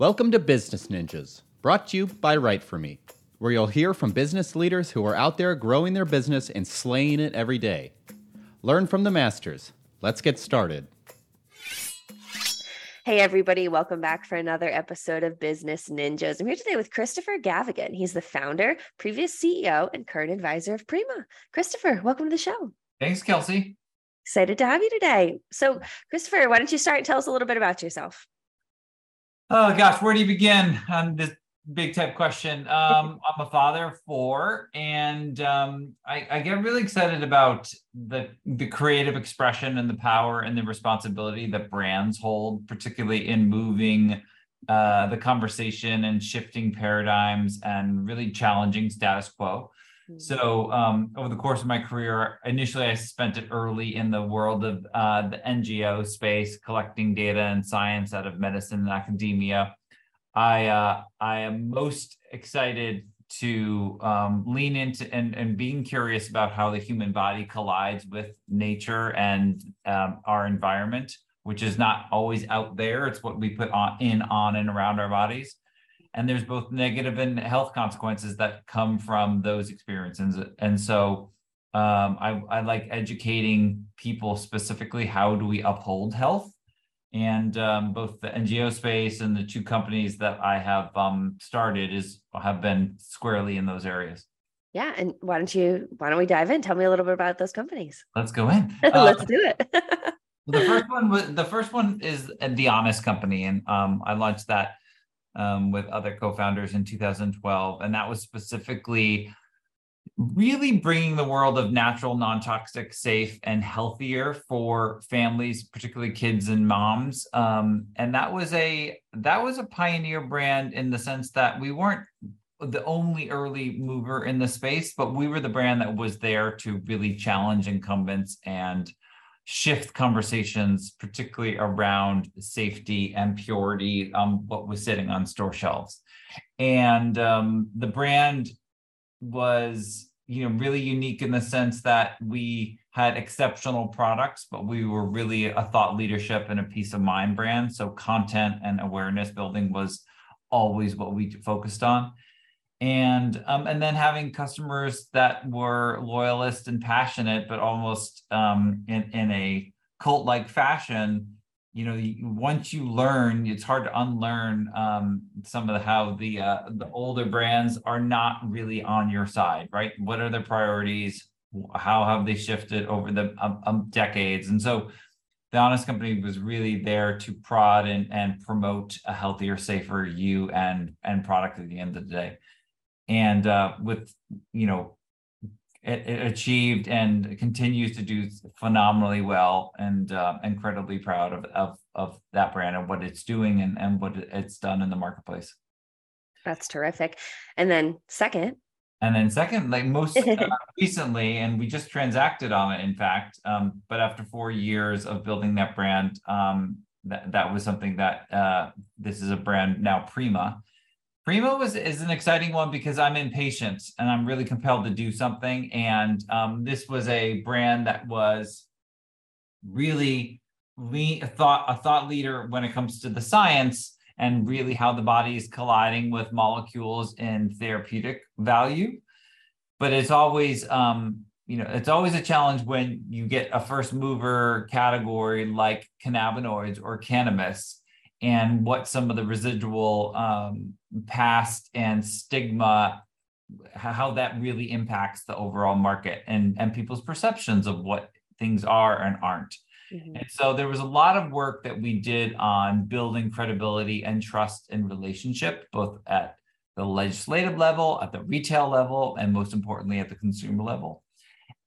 Welcome to Business Ninjas, brought to you by Write For Me, where you'll hear from business leaders who are out there growing their business and slaying it every day. Learn from the masters. Let's get started. Hey, everybody, welcome back for another episode of Business Ninjas. I'm here today with Christopher Gavigan. He's the founder, previous CEO, and current advisor of Prima. Christopher, welcome to the show. Thanks, Kelsey. Excited to have you today. So, Christopher, why don't you start and tell us a little bit about yourself? Oh gosh, where do you begin on this big type question? Um, I'm a father of four, and um, I, I, get really excited about the the creative expression and the power and the responsibility that brands hold, particularly in moving uh, the conversation and shifting paradigms and really challenging status quo. Mm-hmm. So um, over the course of my career, initially I spent it early in the world of uh, the NGO space, collecting data and science out of medicine and academia. I uh, I am most excited to um, lean into and, and being curious about how the human body collides with nature and um, our environment, which is not always out there. It's what we put on in, on, and around our bodies and there's both negative and health consequences that come from those experiences. And so um, I, I like educating people specifically how do we uphold health. And um, both the ngo space and the two companies that i have um, started is have been squarely in those areas. Yeah and why don't you why don't we dive in? Tell me a little bit about those companies. Let's go in. Let's uh, do it. the first one was the first one is the honest company. And um, i launched that um, with other co-founders in 2012, and that was specifically really bringing the world of natural, non-toxic, safe, and healthier for families, particularly kids and moms. Um, and that was a that was a pioneer brand in the sense that we weren't the only early mover in the space, but we were the brand that was there to really challenge incumbents and shift conversations, particularly around safety and purity, um, what was sitting on store shelves. And um, the brand was, you know, really unique in the sense that we had exceptional products, but we were really a thought leadership and a peace of mind brand. So content and awareness building was always what we focused on and um, and then having customers that were loyalist and passionate, but almost um, in in a cult like fashion. You know, once you learn, it's hard to unlearn um, some of the how the uh, the older brands are not really on your side, right? What are their priorities? How have they shifted over the um, um, decades? And so, the Honest Company was really there to prod and, and promote a healthier, safer you and and product at the end of the day and uh, with you know it, it, achieved and continues to do phenomenally well and uh, incredibly proud of, of of that brand and what it's doing and, and what it's done in the marketplace. That's terrific. And then second. And then second like most uh, recently and we just transacted on it in fact um, but after four years of building that brand um, that, that was something that uh, this is a brand now prima Prima is, is an exciting one because I'm impatient and I'm really compelled to do something. And um, this was a brand that was really a thought a thought leader when it comes to the science and really how the body is colliding with molecules in therapeutic value. But it's always um, you know it's always a challenge when you get a first mover category like cannabinoids or cannabis and what some of the residual um, past and stigma how that really impacts the overall market and and people's perceptions of what things are and aren't mm-hmm. and so there was a lot of work that we did on building credibility and trust and relationship both at the legislative level at the retail level and most importantly at the consumer level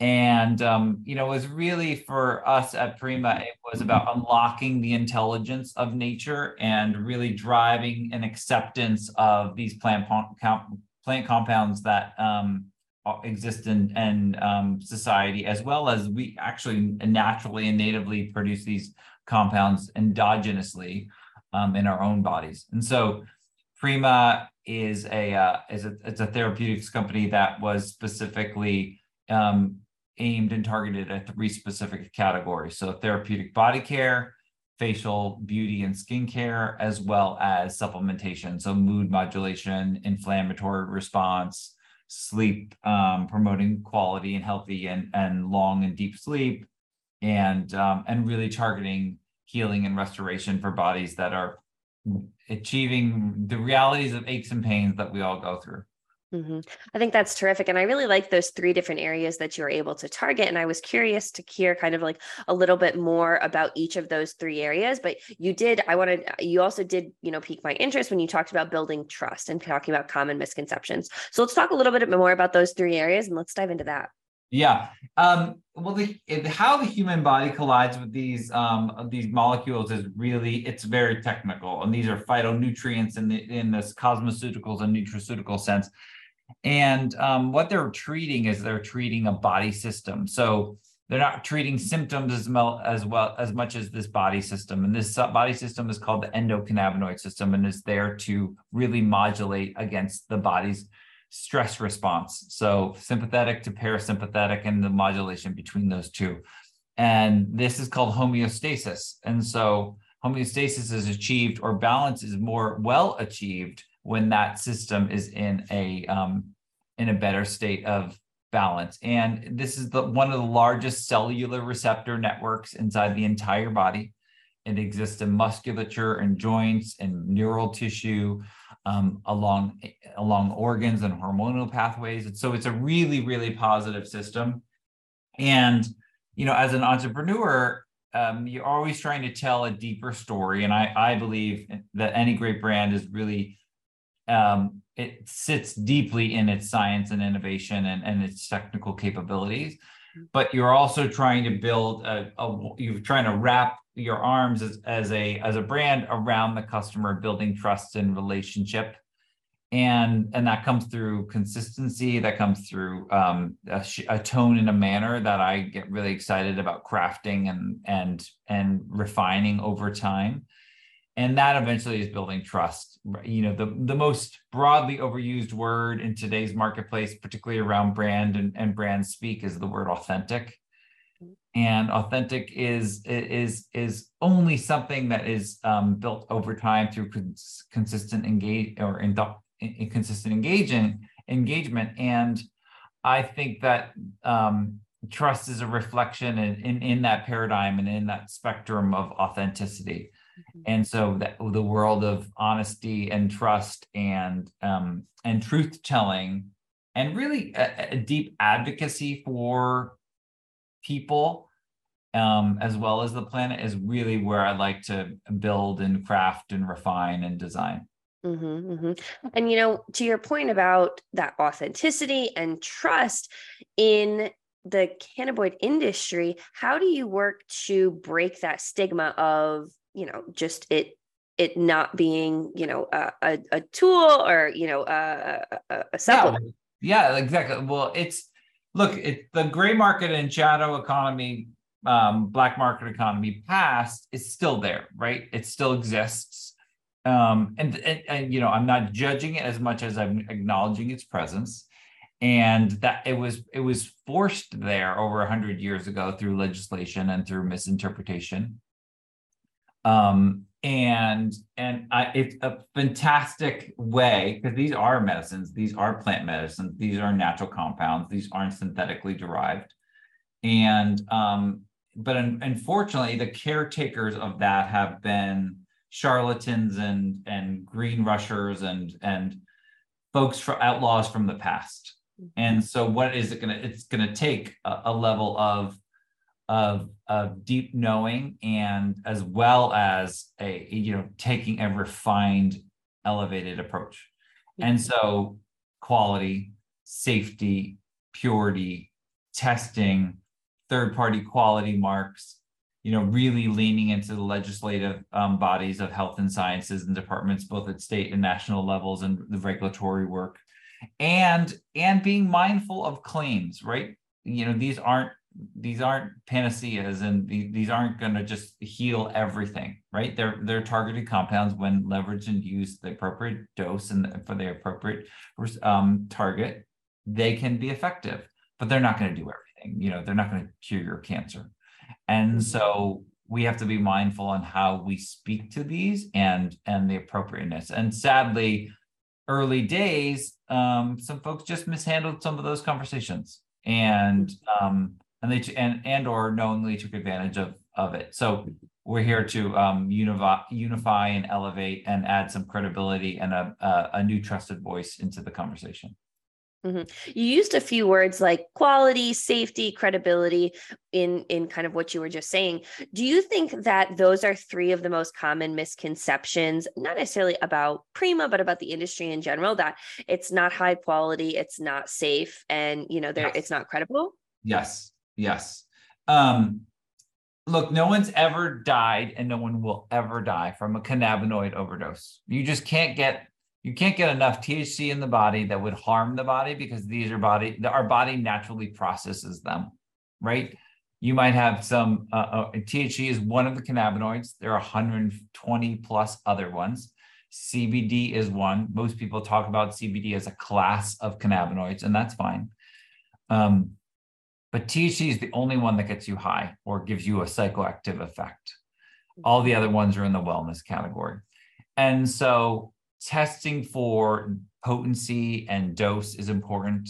and um, you know it was really for us at prima it was about unlocking the intelligence of nature and really driving an acceptance of these plant plant compounds that um, exist in, in um, society as well as we actually naturally and natively produce these compounds endogenously um, in our own bodies. And so prima is a uh, is a it's a therapeutics company that was specifically um, aimed and targeted at three specific categories. So therapeutic body care, facial beauty and skincare, as well as supplementation. So mood modulation, inflammatory response, sleep, um, promoting quality and healthy and, and long and deep sleep, and um, and really targeting healing and restoration for bodies that are achieving the realities of aches and pains that we all go through. Mm-hmm. I think that's terrific. And I really like those three different areas that you were able to target. And I was curious to hear kind of like a little bit more about each of those three areas. But you did, I wanted, you also did, you know, pique my interest when you talked about building trust and talking about common misconceptions. So let's talk a little bit more about those three areas and let's dive into that. Yeah. Um, well, the, how the human body collides with these um, these molecules is really it's very technical, and these are phytonutrients in the in this cosmeceuticals and nutraceutical sense. And um, what they're treating is they're treating a body system. So they're not treating symptoms as well as well as much as this body system. And this body system is called the endocannabinoid system and is there to really modulate against the body's stress response. So sympathetic to parasympathetic and the modulation between those two. And this is called homeostasis. And so homeostasis is achieved or balance is more well achieved when that system is in a um, in a better state of balance. And this is the one of the largest cellular receptor networks inside the entire body. It exists in musculature and joints and neural tissue, um, along along organs and hormonal pathways. And so it's a really really positive system. And you know, as an entrepreneur, um, you're always trying to tell a deeper story. And I I believe that any great brand is really um, it sits deeply in its science and innovation and, and its technical capabilities but you're also trying to build a, a, you're trying to wrap your arms as, as a as a brand around the customer building trust and relationship. And and that comes through consistency that comes through um, a, a, tone and a manner that i get really excited about crafting and and and refining over time and that eventually is building trust you know the, the most broadly overused word in today's marketplace particularly around brand and, and brand speak is the word authentic. And authentic is is is only something that is um, built over time through cons- consistent engage or in, consistent engagement engagement. And i think that um, trust is a reflection in, in in that paradigm and in that spectrum of authenticity Mm-hmm. And so that the world of honesty and trust and um, and truth telling and really a, a, deep advocacy for people um, as well as the planet is really where I like to build and craft and refine and design. Mm-hmm, mm-hmm. And you know, to your point about that authenticity and trust in the cannabinoid industry, how do you work to break that stigma of you know just it it not being you know a, a, a tool or you know a, a, a supplement. Yeah, yeah exactly. Well it's look it the gray market and shadow economy um, black market economy past is still there right? It still exists. Um, and, and and you know i'm not judging it as much as i'm acknowledging its presence. And that it was it was forced there over 100 years ago through legislation and through misinterpretation um, and and I, it's a fantastic way because these are medicines these are plant medicines these are natural compounds these aren't synthetically derived and um, but un- unfortunately the caretakers of that have been charlatans and and green rushers and and folks for outlaws from the past mm-hmm. and so what is it gonna it's gonna take a, a level of of of deep knowing and as well as a you know taking a refined elevated approach. And so quality safety purity testing third party quality marks you know really leaning into the legislative um, bodies of health and sciences and departments both at state and national levels and the regulatory work. And and being mindful of claims right? You know these aren't these aren't panaceas and these aren't going to just heal everything right they're they're targeted compounds when leveraged and used the appropriate dose and for the appropriate um, target they can be effective but they're not going to do everything you know they're not going to cure your cancer and mm-hmm. so we have to be mindful on how we speak to these and and the appropriateness. And sadly, early days, um, some folks just mishandled some of those conversations and um, and they and and or knowingly took advantage of of it. So we're here to um, unify, unify and elevate and add some credibility and a, a, a new trusted voice into the conversation. Mm-hmm. You used a few words like quality, safety, credibility in in kind of what you were just saying. Do you think that those are three of the most common misconceptions, not necessarily about Prima, but about the industry in general? That it's not high quality, it's not safe, and you know, there yes. it's not credible. Yes, yes. Um, look, no one's ever died, and no one will ever die from a cannabinoid overdose. You just can't get you can't get enough THC in the body that would harm the body because these are body our body naturally processes them, right? You might have some uh, uh, THC is one of the cannabinoids. There are 120 plus other ones. CBD is one. Most people talk about CBD as a class of cannabinoids, and that's fine. Um, but THC is the only one that gets you high or gives you a psychoactive effect. Mm-hmm. All the other ones are in the wellness category. And so testing for potency and dose is important.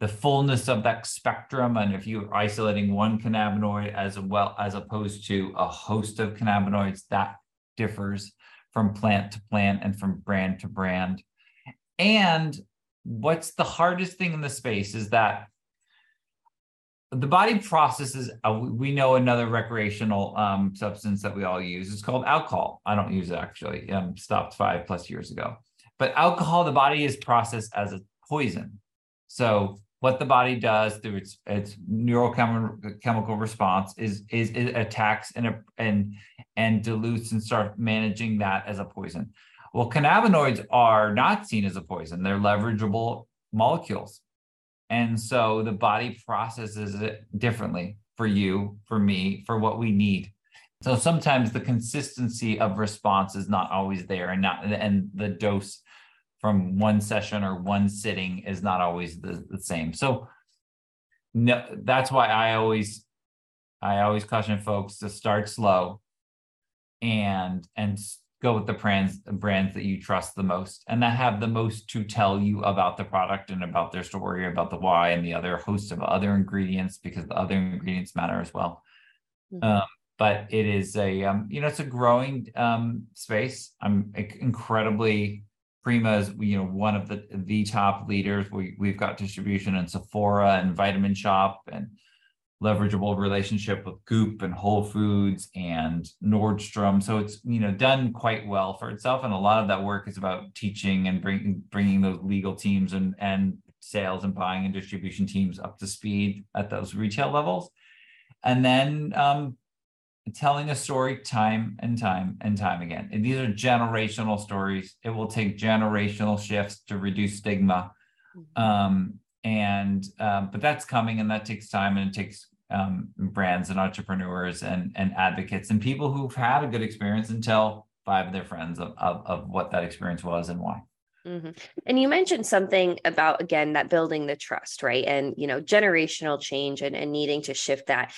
The fullness of that spectrum, and if you're isolating one cannabinoid as well as opposed to a host of cannabinoids, that differs from plant to plant and from brand to brand. And what's the hardest thing in the space is that the body processes uh, we know another recreational um, substance that we all use. Is called alcohol. I don't use it actually. Um, stopped five plus years ago. But alcohol the body is processed as a poison. So what the body does through its its neurochemical response is is it attacks and and and dilutes and start managing that as a poison. Well cannabinoids are not seen as a poison. They're leverageable molecules and so the body processes it differently for you, for me, for what we need. So sometimes the consistency of response is not always there and not and the dose from one session or one sitting is not always the, the same. So no, that's why I always I always caution folks to start slow and and go with the brands brands that you trust the most and that have the most to tell you about the product and about their story about the why and the other host of other ingredients because the other ingredients matter as well. Mm-hmm. um, but it is a um, you know it's a growing um, space. I'm incredibly prima is you know one of the the top leaders. We, we've got distribution in sephora and vitamin shoppe and leverageable relationship with Goop and Whole Foods and Nordstrom. So it's you know done quite well for itself, and a lot of that work is about teaching and bringing bringing those legal teams and and sales and buying and distribution teams up to speed at those retail levels, and then um, telling a story time and time and time again. And these are generational stories. It will take generational shifts to reduce stigma. Mm-hmm. Um, and um, but that's coming and that takes time and it takes um, brands and entrepreneurs and, and advocates and people who've had a good experience and tell five of their friends of, of, of what that experience was and why. Mm-hmm. And you mentioned something about again that building the trust, right? And you know, generational change and, and needing to shift that.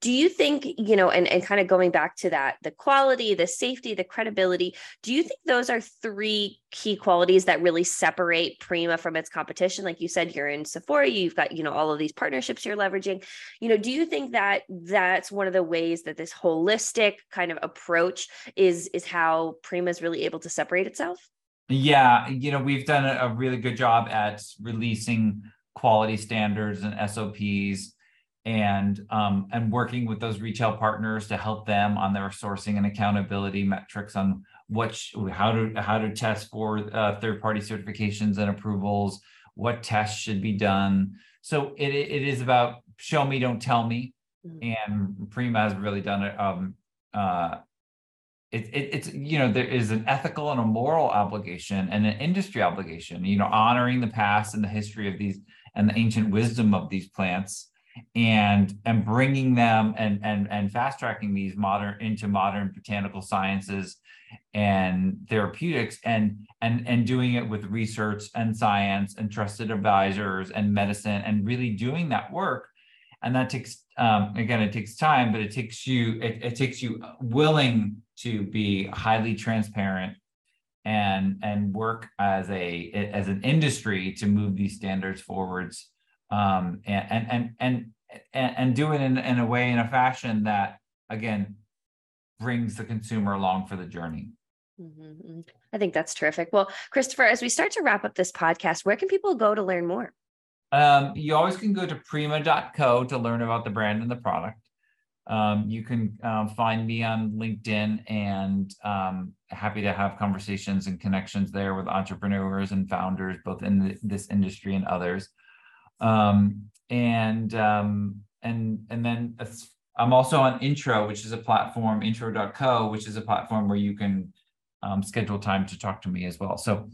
Do you think, you know, and, and kind of going back to that, the quality, the safety, the credibility, do you think those are three key qualities that really separate Prima from its competition? Like you said, you're in Sephora, you've got, you know, all of these partnerships you're leveraging. You know, do you think that that's one of the ways that this holistic kind of approach is is how Prima is really able to separate itself? Yeah, you know, we've done a, really good job at releasing quality standards and SOPs and um, and working with those retail partners to help them on their sourcing and accountability metrics on what sh- how to how to test for uh, third party certifications and approvals what tests should be done so it, it is about show me don't tell me mm-hmm. and prima has really done it um, uh, it, it, it's you know there is an ethical and a moral obligation and an industry obligation you know honoring the past and the history of these and the ancient wisdom of these plants and and bringing them and and and fast tracking these modern into modern botanical sciences and therapeutics and and and doing it with research and science and trusted advisors and medicine and really doing that work. And that takes um, again it takes time but it takes you it, it takes you willing to be highly transparent and and work as a as an industry to move these standards forwards um, and and and and, and do it in, in a way in a fashion that again brings the consumer along for the journey mm-hmm. mm-hmm. i think that's terrific well christopher as we start to wrap up this podcast where can people go to learn more um, you always can go to prima.co to learn about the brand and the product um, you can um, find me on linkedin and um, happy to have conversations and connections there with entrepreneurs and founders both in the, this industry and others um, and um, and and then I'm also on Intro, which is a platform, intro.co, which is a platform where you can um, schedule time to talk to me as well. So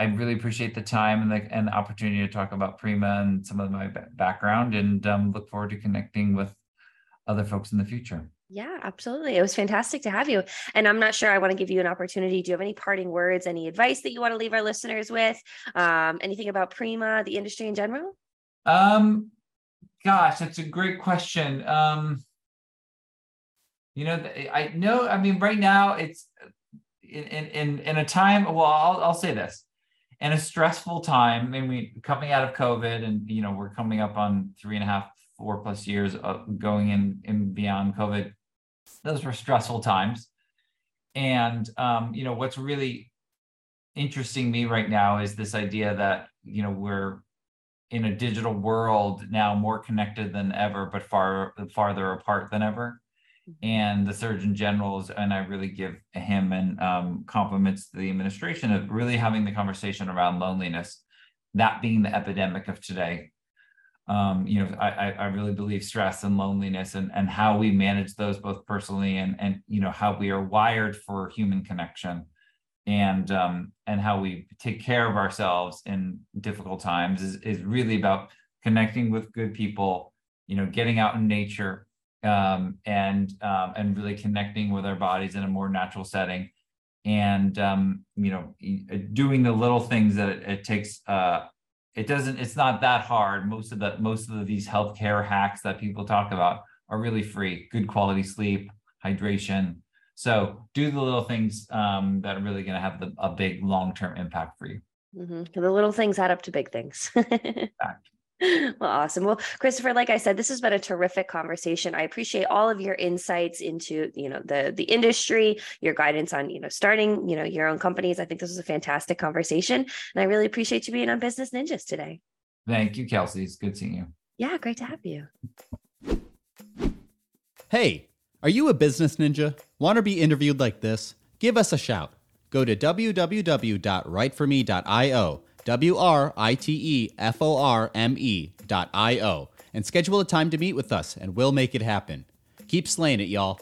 I really appreciate the time and the, and the opportunity to talk about Prima and some of my background and um, look forward to connecting with other folks in the future. Yeah, absolutely. It was fantastic to have you. And I'm not sure I want to give you an opportunity. Do you have any parting words, any advice that you want to leave our listeners with? Um, anything about Prima, the industry in general? Um, gosh, that's a great question. Um, you know, I know. I mean, right now it's in in in a time. Well, I'll I'll say this. In a stressful time, I mean, coming out of COVID, and you know, we're coming up on three and a half, four plus years of going in in beyond COVID. Those were stressful times, and um, you know, what's really interesting me right now is this idea that you know we're in a digital world now more connected than ever, but far farther apart than ever. Mm-hmm. And the Surgeon General's, and I really give him and um, compliments to the administration of really having the conversation around loneliness, that being the epidemic of today. Um, you know, I, I really believe stress and loneliness and, and how we manage those both personally and, and, you know, how we are wired for human connection and um, and how we take care of ourselves in difficult times is, is really about connecting with good people you know getting out in nature um, and um, and really connecting with our bodies in a more natural setting and um, you know doing the little things that it, it takes uh, it doesn't it's not that hard most of the most of the, these healthcare hacks that people talk about are really free good quality sleep hydration so do the little things um, that are really going to have the, a big long term impact for you. Mm-hmm. The little things add up to big things. well awesome. Well christopher like i said this has been a terrific conversation. I appreciate all of your insights into you know the the industry your guidance on you know starting you know your own companies. I think this was a fantastic conversation and i really appreciate you being on business ninjas today. Thank you kelsey. It's good seeing you. Yeah great to have you. Hey are you a business ninja? Want to be interviewed like this? Give us a shout. Go to www.writeforme.io, W R I T E F O R M E.io, and schedule a time to meet with us, and we'll make it happen. Keep slaying it, y'all.